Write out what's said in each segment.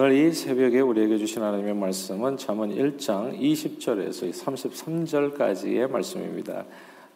오늘 이 새벽에 우리에게 주신 하나님의 말씀은 잠언 1장 20절에서 33절까지의 말씀입니다.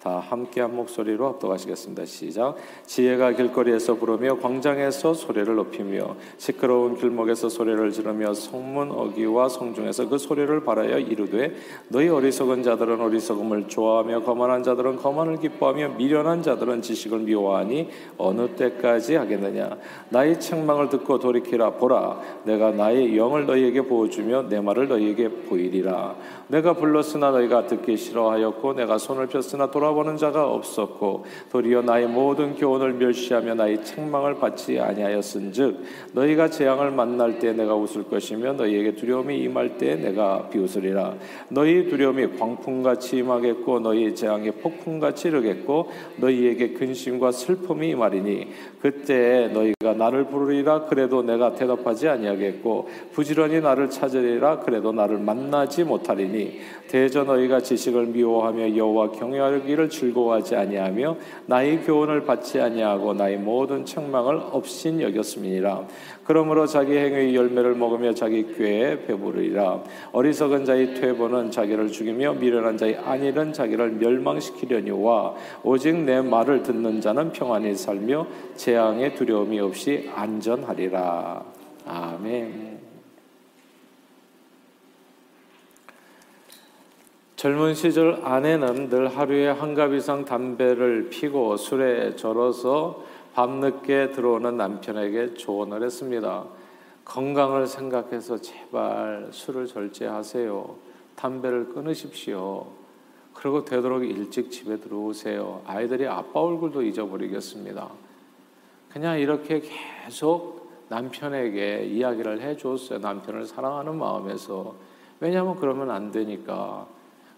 다 함께 한 목소리로 합독하시겠습니다. 시작. 지혜가 길거리에서 부르며 광장에서 소리를 높이며 시끄러운 길목에서 소리를 지르며 성문 어기와 성중에서 그 소리를 바라여 이르되 너희 어리석은 자들은 어리석음을 좋아하며 거만한 자들은 거만을 기뻐하며 미련한 자들은 지식을 미워하니 어느 때까지 하겠느냐 나의 책망을 듣고 돌이키라 보라 내가 나의 영을 너희에게 보여주며 내 말을 너희에게 보이리라 내가 불렀으나 너희가 듣기 싫어하였고 내가 손을 폈으나 돌아보는 자가 없었고 도리어 나의 모든 교훈을 멸시하며 나의 책망을 받지 아니하였은즉 너희가 재앙을 만날 때 내가 웃을 것이며 너희에게 두려움이 임할 때 내가 비웃으리라. 너희 두려움이 광풍같이 임하겠고 너희 재앙이 폭풍같이 이르겠고 너희에게 근심과 슬픔이 임하리니 그때 너희가 나를 부르리라. 그래도 내가 대답하지 아니하겠고 부지런히 나를 찾으리라. 그래도 나를 만나지 못하리니 대저 너희가 지식을 미워하며 여호와 경외하기를 즐거워하지 아니하며 나의 교훈을 받지 아니하고 나의 모든 책망을 없인 여겼음이니라. 그러므로 자기 행위의 열매를 먹으며 자기 꾀에 배부르리라. 어리석은 자의 퇴보는 자기를 죽이며 미련한 자의 안일은 자기를 멸망시키려니와 오직 내 말을 듣는 자는 평안히 살며 재앙의 두려움이 없이 안전하리라. 아멘. 젊은 시절 아내는 늘 하루에 한 갑 이상 담배를 피고 술에 절어서 밤늦게 들어오는 남편에게 조언을 했습니다. 건강을 생각해서 제발 술을 절제하세요. 담배를 끊으십시오. 그리고 되도록 일찍 집에 들어오세요. 아이들이 아빠 얼굴도 잊어버리겠습니다. 그냥 이렇게 계속 남편에게 이야기를 해줬어요. 남편을 사랑하는 마음에서. 왜냐하면 그러면 안 되니까.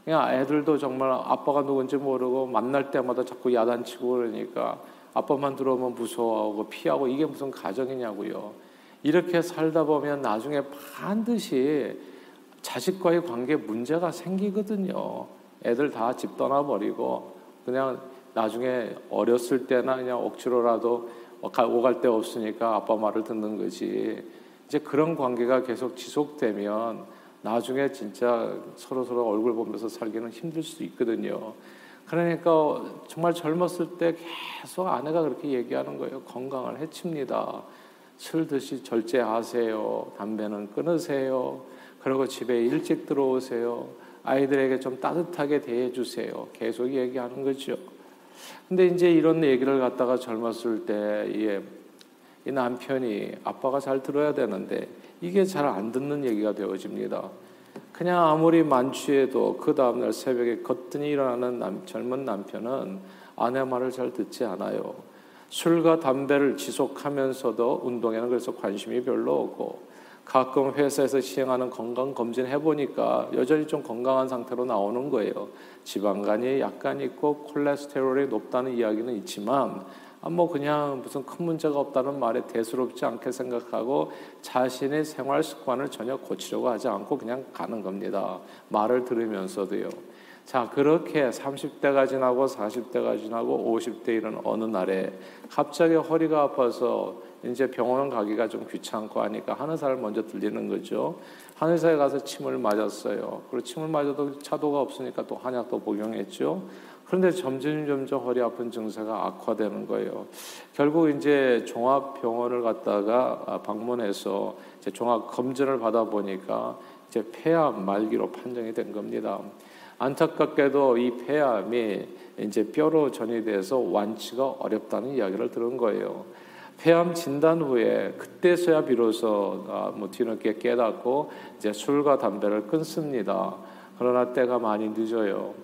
그냥 애들도 정말 아빠가 누군지 모르고 만날 때마다 자꾸 야단치고 그러니까 아빠만 들어오면 무서워하고 피하고 이게 무슨 가정이냐고요. 이렇게 살다 보면 나중에 반드시 자식과의 관계 문제가 생기거든요. 애들 다 집 떠나버리고 그냥 나중에 어렸을 때나 그냥 억지로라도 오갈 데 없으니까 아빠 말을 듣는 거지. 이제 그런 관계가 계속 지속되면 나중에 진짜 서로 서로 얼굴 보면서 살기는 힘들 수도 있거든요. 그러니까 정말 젊었을 때 계속 아내가 그렇게 얘기하는 거예요. 건강을 해칩니다. 술 드시 절제하세요. 담배는 끊으세요. 그리고 집에 일찍 들어오세요. 아이들에게 좀 따뜻하게 대해 주세요. 계속 얘기하는 거죠. 근데 이제 이런 얘기를 갖다가 젊었을 때, 예, 이 남편이 아빠가 잘 들어야 되는데 이게 잘 안 듣는 얘기가 되어집니다. 그냥 아무리 만취해도 그 다음날 새벽에 거뜬히 일어나는 남, 젊은 남편은 아내 말을 잘 듣지 않아요. 술과 담배를 지속하면서도 운동에는 그래서 관심이 별로 없고 가끔 회사에서 시행하는 건강 검진 해보니까 여전히 좀 건강한 상태로 나오는 거예요. 지방간이 약간 있고 콜레스테롤이 높다는 이야기는 있지만 아, 뭐 그냥 무슨 큰 문제가 없다는 말에 대수롭지 않게 생각하고 자신의 생활 습관을 전혀 고치려고 하지 않고 그냥 가는 겁니다. 말을 들으면서도요. 자, 그렇게 30대가 지나고 40대가 지나고 50대 이른 어느 날에 갑자기 허리가 아파서 이제 병원 가기가 좀 귀찮고 하니까 한 의사를 먼저 들리는 거죠. 한 의사에 가서 침을 맞았어요. 그리고 침을 맞아도 차도가 없으니까 또 한약도 복용했죠. 그런데 점점 점점 허리 아픈 증세가 악화되는 거예요. 결국 이제 종합 병원을 갔다가 방문해서 이제 종합 검진을 받아 보니까 이제 폐암 말기로 판정이 된 겁니다. 안타깝게도 이 폐암이 이제 뼈로 전이 돼서 완치가 어렵다는 이야기를 들은 거예요. 폐암 진단 후에 그때서야 비로소 아, 뭐 뒤늦게 깨닫고 이제 술과 담배를 끊습니다. 그러나 때가 많이 늦어요.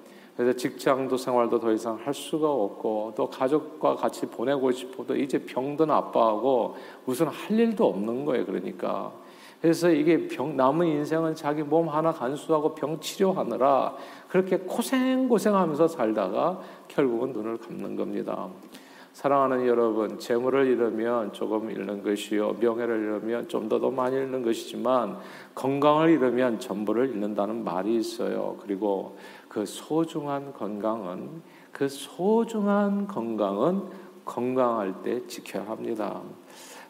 그래서 직장도 생활도 더 이상 할 수가 없고 또 가족과 같이 보내고 싶어도 이제 병든 아빠하고 무슨 할 일도 없는 거예요. 그러니까 그래서 이게 병 남은 인생은 자기 몸 하나 간수하고 병 치료하느라 그렇게 고생 고생하면서 살다가 결국은 눈을 감는 겁니다. 사랑하는 여러분, 재물을 잃으면 조금 잃는 것이요, 명예를 잃으면 좀 더 더 많이 잃는 것이지만 건강을 잃으면 전부를 잃는다는 말이 있어요. 그리고 그 소중한 건강은 그 소중한 건강은 건강할 때 지켜야 합니다.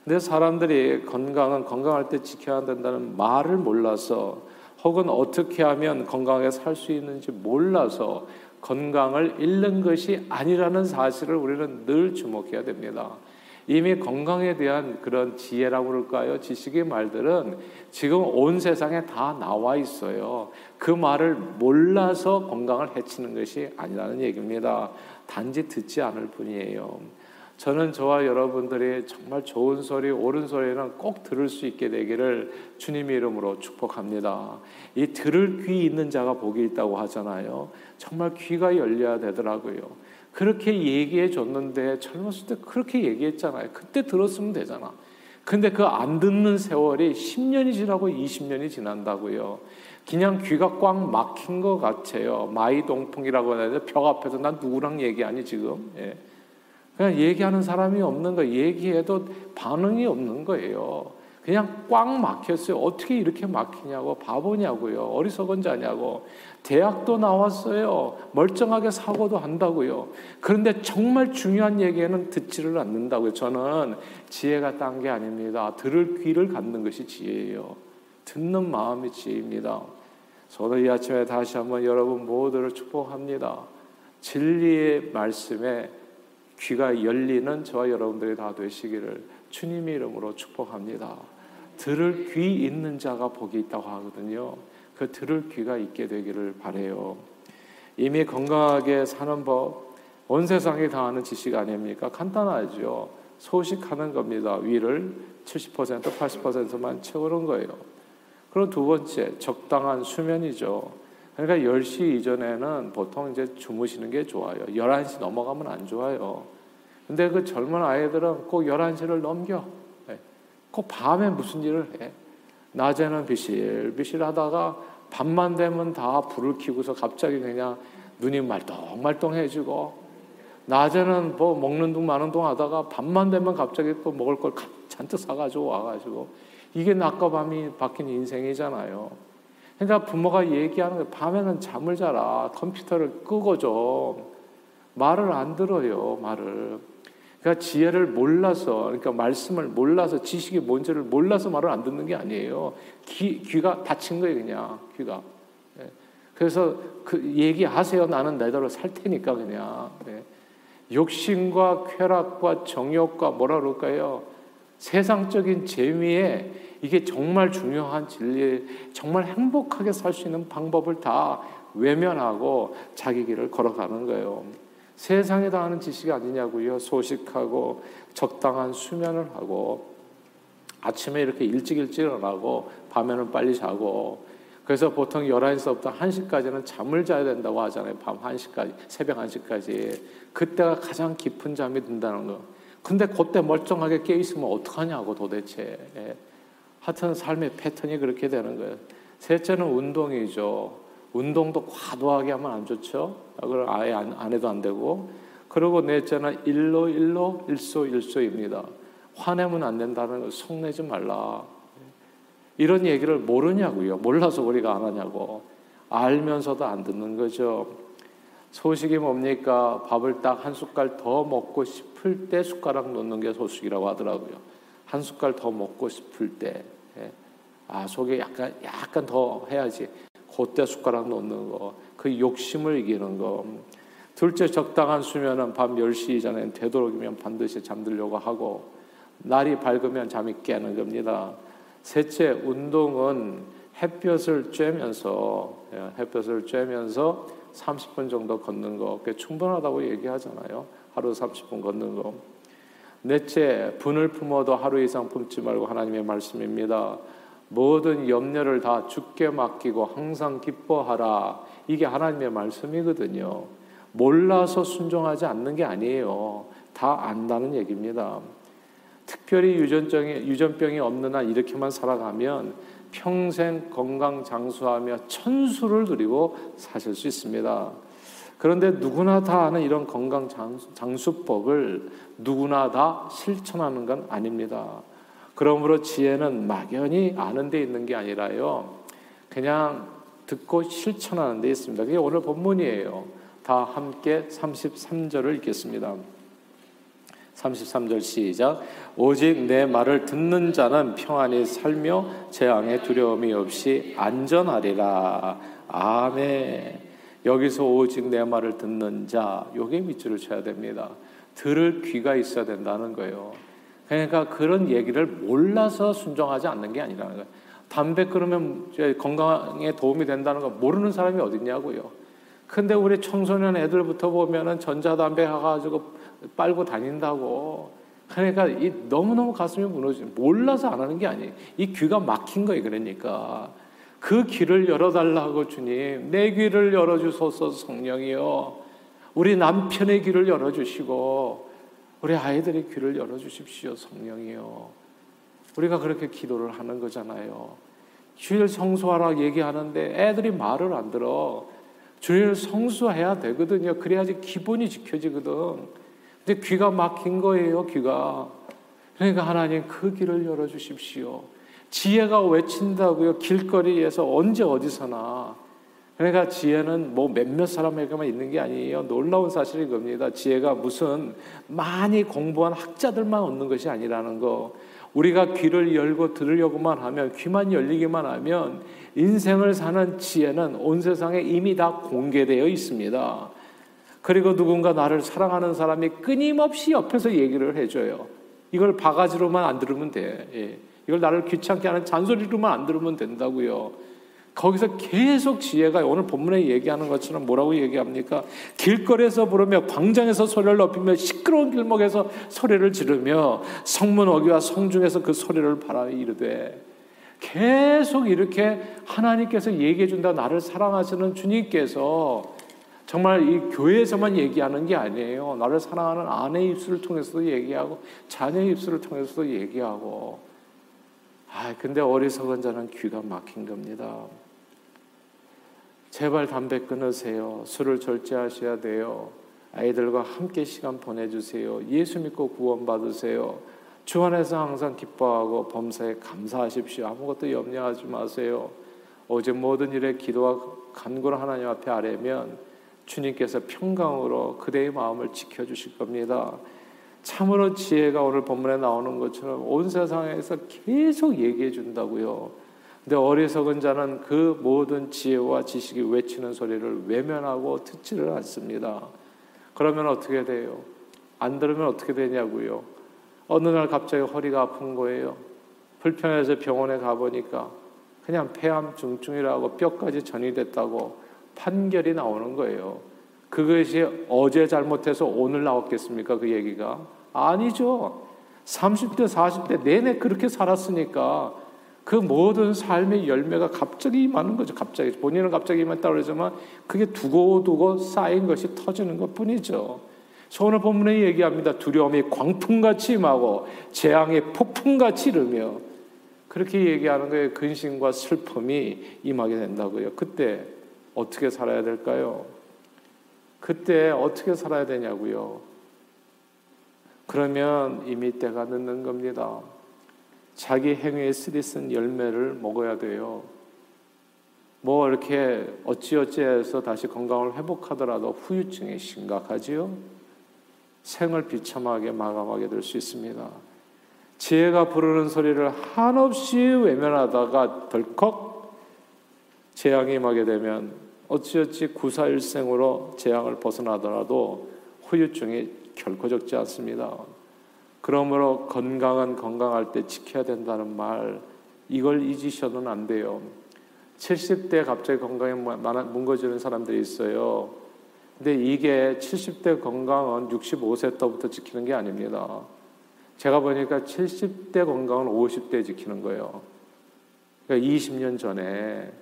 근데 사람들이 건강은 건강할 때 지켜야 된다는 말을 몰라서 혹은 어떻게 하면 건강하게 살 수 있는지 몰라서 건강을 잃는 것이 아니라는 사실을 우리는 늘 주목해야 됩니다. 이미 건강에 대한 그런 지혜라고 그럴까요? 지식의 말들은 지금 온 세상에 다 나와 있어요. 그 말을 몰라서 건강을 해치는 것이 아니라는 얘기입니다. 단지 듣지 않을 뿐이에요. 저는 저와 여러분들이 정말 좋은 소리, 옳은 소리는 꼭 들을 수 있게 되기를 주님의 이름으로 축복합니다. 이 들을 귀 있는 자가 복이 있다고 하잖아요. 정말 귀가 열려야 되더라고요. 그렇게 얘기해 줬는데 젊었을 때 그렇게 얘기했잖아요. 그때 들었으면 되잖아. 근데 그 안 듣는 세월이 10년이 지나고 20년이 지난다고요. 그냥 귀가 꽉 막힌 것 같아요. 마이동풍이라고 되죠. 벽 앞에서 난 누구랑 얘기하니 지금. 예. 그냥 얘기하는 사람이 없는 거 얘기해도 반응이 없는 거예요. 그냥 꽉 막혔어요. 어떻게 이렇게 막히냐고 바보냐고요. 어리석은 자냐고. 대학도 나왔어요. 멀쩡하게 사고도 한다고요. 그런데 정말 중요한 얘기에는 듣지를 않는다고요. 저는 지혜가 딴 게 아닙니다. 들을 귀를 갖는 것이 지혜예요. 듣는 마음이 지혜입니다. 저는 이 아침에 다시 한번 여러분 모두를 축복합니다. 진리의 말씀에 귀가 열리는 저와 여러분들이 다 되시기를 주님의 이름으로 축복합니다. 들을 귀 있는 자가 복이 있다고 하거든요. 그 들을 귀가 있게 되기를 바래요. 이미 건강하게 사는 법, 온 세상이 다 아는 지식 아닙니까? 간단하죠. 소식하는 겁니다. 위를 70% 80%만 채우는 거예요. 그리고 두 번째, 적당한 수면이죠. 그러니까 10시 이전에는 보통 이제 주무시는 게 좋아요. 11시 넘어가면 안 좋아요. 근데 그 젊은 아이들은 꼭 11시를 넘겨. 예. 꼭 밤에 무슨 일을 해. 낮에는 비실비실 하다가 밤만 되면 다 불을 켜고서 갑자기 그냥 눈이 말똥말똥해지고 낮에는 뭐 먹는 둥 마는 둥 하다가 밤만 되면 갑자기 또 먹을 걸 잔뜩 사가지고 와가지고 이게 낮과 밤이 바뀐 인생이잖아요. 그러니까 부모가 얘기하는 거 밤에는 잠을 자라. 컴퓨터를 끄고 좀 말을 안 들어요 말을. 그러니까 지혜를 몰라서 그러니까 말씀을 몰라서 지식이 뭔지를 몰라서 말을 안 듣는 게 아니에요. 귀, 귀가 닫힌 거예요 그냥 귀가. 네. 그래서 그 얘기하세요. 나는 내대로 살 테니까 그냥. 네. 욕심과 쾌락과 정욕과 뭐라 그럴까요? 세상적인 재미에 이게 정말 중요한 진리, 정말 행복하게 살 수 있는 방법을 다 외면하고 자기 길을 걸어가는 거예요. 세상에 다 하는 지식이 아니냐고요. 소식하고 적당한 수면을 하고 아침에 이렇게 일찍 일찍 일어나고 밤에는 빨리 자고 그래서 보통 11시부터 1시까지는 잠을 자야 된다고 하잖아요. 밤 1시까지, 새벽 1시까지. 그때가 가장 깊은 잠이 든다는 거. 근데 그때 멀쩡하게 깨있으면 어떡하냐고 도대체. 예. 하여튼 삶의 패턴이 그렇게 되는 거예요. 셋째는 운동이죠. 운동도 과도하게 하면 안 좋죠. 그걸 아예 안, 안 해도 안 되고. 그리고 넷째는 일로 일로 일소 일소입니다. 화내면 안 된다는 걸 속내지 말라. 이런 얘기를 모르냐고요. 몰라서 우리가 안 하냐고. 알면서도 안 듣는 거죠. 소식이 뭡니까? 밥을 딱 한 숟갈 더 먹고 싶을 때 숟가락 놓는 게 소식이라고 하더라고요. 한 숟갈 더 먹고 싶을 때, 예. 아, 속에 약간, 약간 더 해야지. 그때 숟가락 놓는 거. 그 욕심을 이기는 거. 둘째, 적당한 수면은 밤 10시 이전에 되도록이면 반드시 잠들려고 하고, 날이 밝으면 잠이 깨는 겁니다. 셋째, 운동은 햇볕을 쬐면서, 예, 햇볕을 쬐면서 30분 정도 걷는 거, 꽤 충분하다고 얘기하잖아요. 하루 30분 걷는 거. 넷째, 분을 품어도 하루 이상 품지 말고 하나님의 말씀입니다. 모든 염려를 다 죽게 맡기고 항상 기뻐하라. 이게 하나님의 말씀이거든요. 몰라서 순종하지 않는 게 아니에요. 다 안다는 얘기입니다. 특별히 유전병이, 유전병이 없는 한 이렇게만 살아가면 평생 건강 장수하며 천수를 누리고 사실 수 있습니다. 그런데 누구나 다 아는 이런 건강 장수법을 누구나 다 실천하는 건 아닙니다. 그러므로 지혜는 막연히 아는 데 있는 게 아니라요. 그냥 듣고 실천하는 데 있습니다. 그게 오늘 본문이에요. 다 함께 33절을 읽겠습니다. 33절 시작. 오직 내 말을 듣는 자는 평안히 살며 재앙의 두려움이 없이 안전하리라. 아멘. 여기서 오직 내 말을 듣는 자, 요게 밑줄을 쳐야 됩니다. 들을 귀가 있어야 된다는 거예요. 그러니까 그런 얘기를 몰라서 순종하지 않는 게 아니라는 거예요. 담배 끊으면 건강에 도움이 된다는 거 모르는 사람이 어딨냐고요. 근데 우리 청소년 애들부터 보면은 전자담배 가가지고 빨고 다닌다고. 그러니까 이 너무너무 가슴이 무너지 몰라서 안 하는 게 아니에요. 이 귀가 막힌 거예요. 그러니까. 그 길을 열어달라고 주님. 내 귀를 열어주소서 성령이요. 우리 남편의 귀를 열어주시고, 우리 아이들의 귀를 열어주십시오. 성령이요. 우리가 그렇게 기도를 하는 거잖아요. 주일 성수하라 얘기하는데 애들이 말을 안 들어. 주일 성수해야 되거든요. 그래야지 기본이 지켜지거든. 근데 귀가 막힌 거예요, 귀가. 그러니까 하나님 그 길을 열어주십시오. 지혜가 외친다고요, 길거리에서 언제 어디서나. 그러니까 지혜는 뭐 몇몇 사람에게만 있는 게 아니에요. 놀라운 사실이 겁니다. 지혜가 무슨 많이 공부한 학자들만 얻는 것이 아니라는 거. 우리가 귀를 열고 들으려고만 하면 귀만 열리기만 하면 인생을 사는 지혜는 온 세상에 이미 다 공개되어 있습니다. 그리고 누군가 나를 사랑하는 사람이 끊임없이 옆에서 얘기를 해줘요. 이걸 바가지로만 안 들으면 돼. 예. 이걸 나를 귀찮게 하는 잔소리로만 안 들으면 된다고요. 거기서 계속 지혜가 오늘 본문에 얘기하는 것처럼 뭐라고 얘기합니까? 길거리에서 부르며 광장에서 소리를 높이며 시끄러운 길목에서 소리를 지르며 성문 어귀와 성중에서 그 소리를 바라 이르되 계속 이렇게 하나님께서 얘기해 준다 나를 사랑하시는 주님께서 정말 이 교회에서만 얘기하는 게 아니에요. 나를 사랑하는 아내의 입술을 통해서도 얘기하고 자녀의 입술을 통해서도 얘기하고 아 근데 어리석은 자는 귀가 막힌 겁니다. 제발 담배 끊으세요. 술을 절제하셔야 돼요. 아이들과 함께 시간 보내주세요. 예수 믿고 구원받으세요. 주 안에서 항상 기뻐하고 범사에 감사하십시오. 아무것도 염려하지 마세요. 오직 모든 일에 기도와 간구를 하나님 앞에 아뢰면 주님께서 평강으로 그대의 마음을 지켜주실 겁니다. 참으로 지혜가 오늘 본문에 나오는 것처럼 온 세상에서 계속 얘기해 준다고요. 근데 어리석은 자는 그 모든 지혜와 지식이 외치는 소리를 외면하고 듣지를 않습니다. 그러면 어떻게 돼요? 안 들으면 어떻게 되냐고요? 어느 날 갑자기 허리가 아픈 거예요. 불편해서 병원에 가보니까 그냥 폐암 중증이라고 뼈까지 전이 됐다고 판결이 나오는 거예요. 그것이 어제 잘못해서 오늘 나왔겠습니까? 그 얘기가? 아니죠. 30대, 40대 내내 그렇게 살았으니까 그 모든 삶의 열매가 갑자기 임하는 거죠. 갑자기 본인은 갑자기 임했다 그러지만 그게 두고두고 쌓인 것이 터지는 것 뿐이죠. 오늘 본문에 얘기합니다. 두려움이 광풍같이 임하고 재앙이 폭풍같이 이르며 그렇게 얘기하는 거에 근심과 슬픔이 임하게 된다고요. 그때 어떻게 살아야 될까요? 그때 어떻게 살아야 되냐고요. 그러면 이미 때가 늦는 겁니다. 자기 행위에 쓰리쓴 열매를 먹어야 돼요. 뭐 이렇게 어찌어찌해서 다시 건강을 회복하더라도 후유증이 심각하지요. 생을 비참하게 마감하게 될 수 있습니다. 지혜가 부르는 소리를 한없이 외면하다가 덜컥 재앙이 임하게 되면 어찌어찌 구사일생으로 재앙을 벗어나더라도 후유증이 결코 적지 않습니다. 그러므로 건강은 건강할 때 지켜야 된다는 말 이걸 잊으셔는 안 돼요. 70대 갑자기 건강에 뭉거지는 사람들이 있어요. 근데 이게 70대 건강은 65세 때부터 지키는 게 아닙니다. 제가 보니까 70대 건강은 50대 지키는 거예요. 그러니까 20년 전에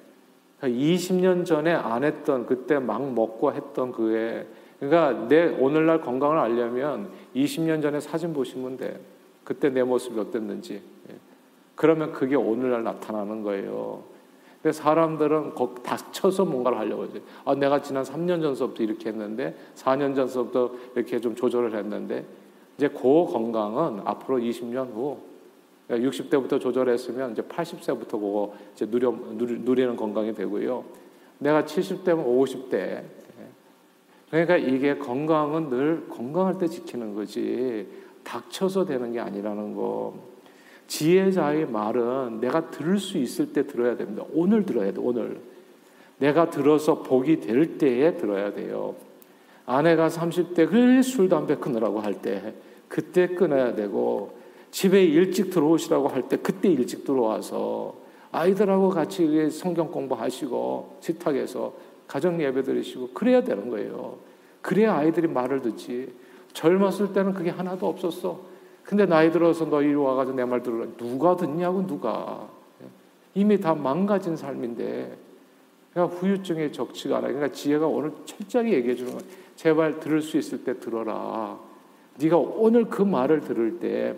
20년 그러니까 전에 안 했던 그때 막 먹고 했던 그에 그러니까 내 오늘날 건강을 알려면 20년 전에 사진 보시면 돼. 그때 내 모습이 어땠는지. 예. 그러면 그게 오늘날 나타나는 거예요. 사람들은 닥쳐서 뭔가를 하려고 하지. 아, 내가 지난 3년 전서부터 이렇게 했는데, 4년 전서부터 이렇게 좀 조절을 했는데, 이제 그 건강은 앞으로 20년 후, 60대부터 그러니까 조절했으면 이제 80세부터 그거 이제 누려, 누리 는 건강이 되고요. 내가 70대면 50대. 그러니까 이게 건강은 늘 건강할 때 지키는 거지. 닥쳐서 되는 게 아니라는 거. 지혜자의 말은 내가 들을 수 있을 때 들어야 됩니다. 오늘 들어야 돼, 오늘. 내가 들어서 복이 될 때에 들어야 돼요. 아내가 30대 그 술, 담배 끊으라고 할 때, 그때 끊어야 되고, 집에 일찍 들어오시라고 할 때, 그때 일찍 들어와서, 아이들하고 같이 성경 공부하시고, 식탁에서 가정 예배 드리시고, 그래야 되는 거예요. 그래야 아이들이 말을 듣지. 젊었을 때는 그게 하나도 없었어. 근데 나이 들어서 너 이리 와가지고 내 말 들으라. 누가 듣냐고, 누가. 이미 다 망가진 삶인데, 그러니까 후유증의 적치가 않아. 그러니까 지혜가 오늘 철저하게 얘기해 주는 거야. 제발 들을 수 있을 때 들어라. 네가 오늘 그 말을 들을 때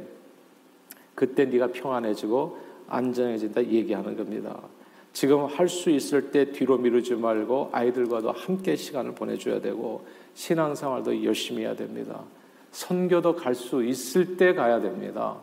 그때 네가 평안해지고 안정해진다 얘기하는 겁니다. 지금 할 수 있을 때 뒤로 미루지 말고 아이들과도 함께 시간을 보내줘야 되고 신앙생활도 열심히 해야 됩니다. 선교도 갈 수 있을 때 가야 됩니다.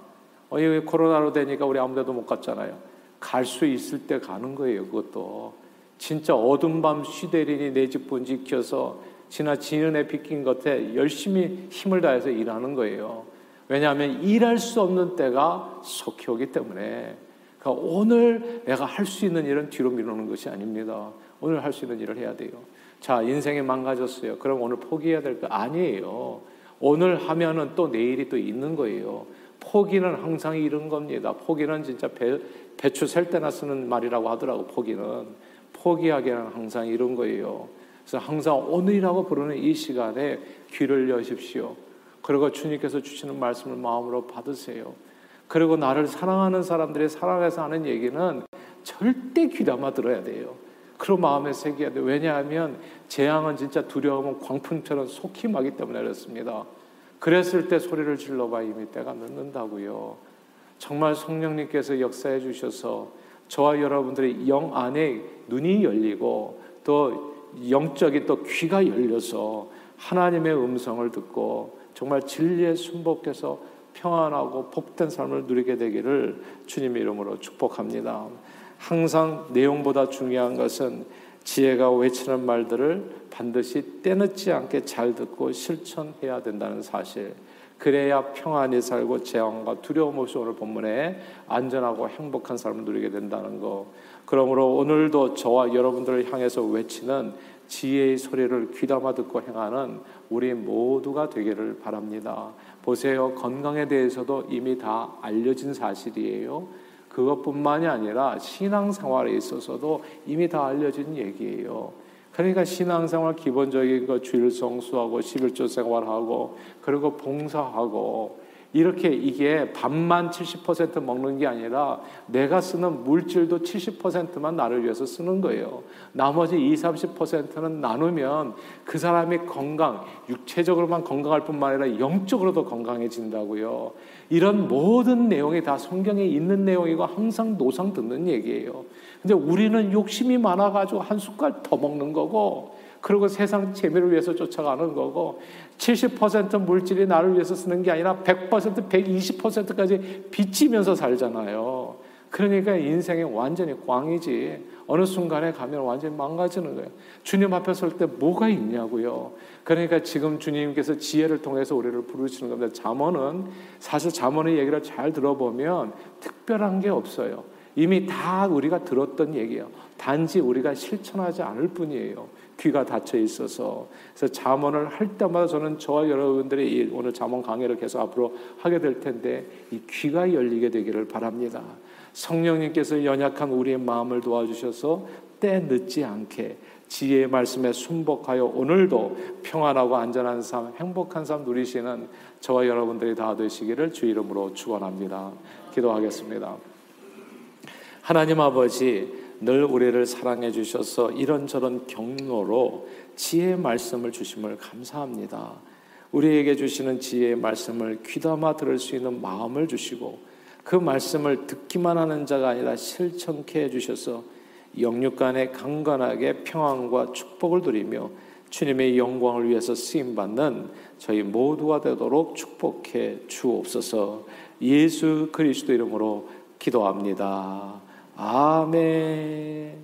어, 이 코로나로 되니까 우리 아무데도 못 갔잖아요. 갈 수 있을 때 가는 거예요. 그것도 진짜 어둠 밤 시대린이 내집 본 지켜서 지나치는 애 비낀 것에 열심히 힘을 다해서 일하는 거예요. 왜냐하면 일할 수 없는 때가 속히 오기 때문에 그러니까 오늘 내가 할 수 있는 일은 뒤로 미루는 것이 아닙니다. 오늘 할 수 있는 일을 해야 돼요. 자, 인생이 망가졌어요. 그럼 오늘 포기해야 될거 아니에요. 오늘 하면은 또 내일이 또 있는 거예요. 포기는 항상 이런 겁니다. 포기는 진짜 배, 배추 셀 때나 쓰는 말이라고 하더라고, 포기는. 포기하기는 항상 이런 거예요. 그래서 항상 오늘이라고 부르는 이 시간에 귀를 여십시오. 그리고 주님께서 주시는 말씀을 마음으로 받으세요. 그리고 나를 사랑하는 사람들이 사랑해서 하는 얘기는 절대 귀담아 들어야 돼요. 그런 마음에 새겨야 돼요. 왜냐하면 재앙은 진짜 두려움은 광풍처럼 속히 마기 때문에 그렇습니다. 그랬을 때 소리를 질러봐 이미 때가 늦는다고요. 정말 성령님께서 역사해 주셔서 저와 여러분들의 영 안에 눈이 열리고 또 영적인 또 귀가 열려서 하나님의 음성을 듣고 정말 진리에 순복해서 평안하고 복된 삶을 누리게 되기를 주님의 이름으로 축복합니다. 항상 내용보다 중요한 것은 지혜가 외치는 말들을 반드시 떼늦지 않게 잘 듣고 실천해야 된다는 사실. 그래야 평안히 살고 재앙과 두려움 없이 오늘 본문에 안전하고 행복한 삶을 누리게 된다는 거. 그러므로 오늘도 저와 여러분들을 향해서 외치는 지혜의 소리를 귀담아 듣고 행하는 우리 모두가 되기를 바랍니다. 보세요. 건강에 대해서도 이미 다 알려진 사실이에요. 그것뿐만이 아니라 신앙생활에 있어서도 이미 다 알려진 얘기예요. 그러니까 신앙생활 기본적인 거 주일 성수하고 11조 생활하고 그리고 봉사하고 이렇게 이게 밥만 70% 먹는 게 아니라 내가 쓰는 물질도 70%만 나를 위해서 쓰는 거예요. 나머지 20, 30%는 나누면 그 사람의 건강, 육체적으로만 건강할 뿐만 아니라 영적으로도 건강해진다고요. 이런 모든 내용이 다 성경에 있는 내용이고 항상 노상 듣는 얘기예요. 근데 우리는 욕심이 많아가지고 한 숟갈 더 먹는 거고 그리고 세상 재미를 위해서 쫓아가는 거고 70% 물질이 나를 위해서 쓰는 게 아니라 100%, 120%까지 빚지면서 살잖아요. 그러니까 인생이 완전히 꽝이지. 어느 순간에 가면 완전히 망가지는 거예요. 주님 앞에 설 때 뭐가 있냐고요. 그러니까 지금 주님께서 지혜를 통해서 우리를 부르시는 겁니다. 잠언은 사실 잠언의 얘기를 잘 들어보면 특별한 게 없어요. 이미 다 우리가 들었던 얘기예요. 단지 우리가 실천하지 않을 뿐이에요. 귀가 닫혀 있어서 그래서 잠언을 할 때마다 저는 저와 여러분들이 오늘 잠언 강의를 계속 앞으로 하게 될 텐데 이 귀가 열리게 되기를 바랍니다. 성령님께서 연약한 우리의 마음을 도와주셔서 때 늦지 않게 지혜의 말씀에 순복하여 오늘도 평안하고 안전한 삶, 행복한 삶 누리시는 저와 여러분들이 다 되시기를 주 이름으로 축원합니다. 기도하겠습니다. 하나님 아버지 늘 우리를 사랑해 주셔서 이런저런 경로로 지혜의 말씀을 주심을 감사합니다. 우리에게 주시는 지혜의 말씀을 귀담아 들을 수 있는 마음을 주시고 그 말씀을 듣기만 하는 자가 아니라 실천케 해 주셔서 영육간에 강건하게 평안과 축복을 누리며 주님의 영광을 위해서 쓰임 받는 저희 모두가 되도록 축복해 주옵소서. 예수 그리스도 이름으로 기도합니다. 아멘.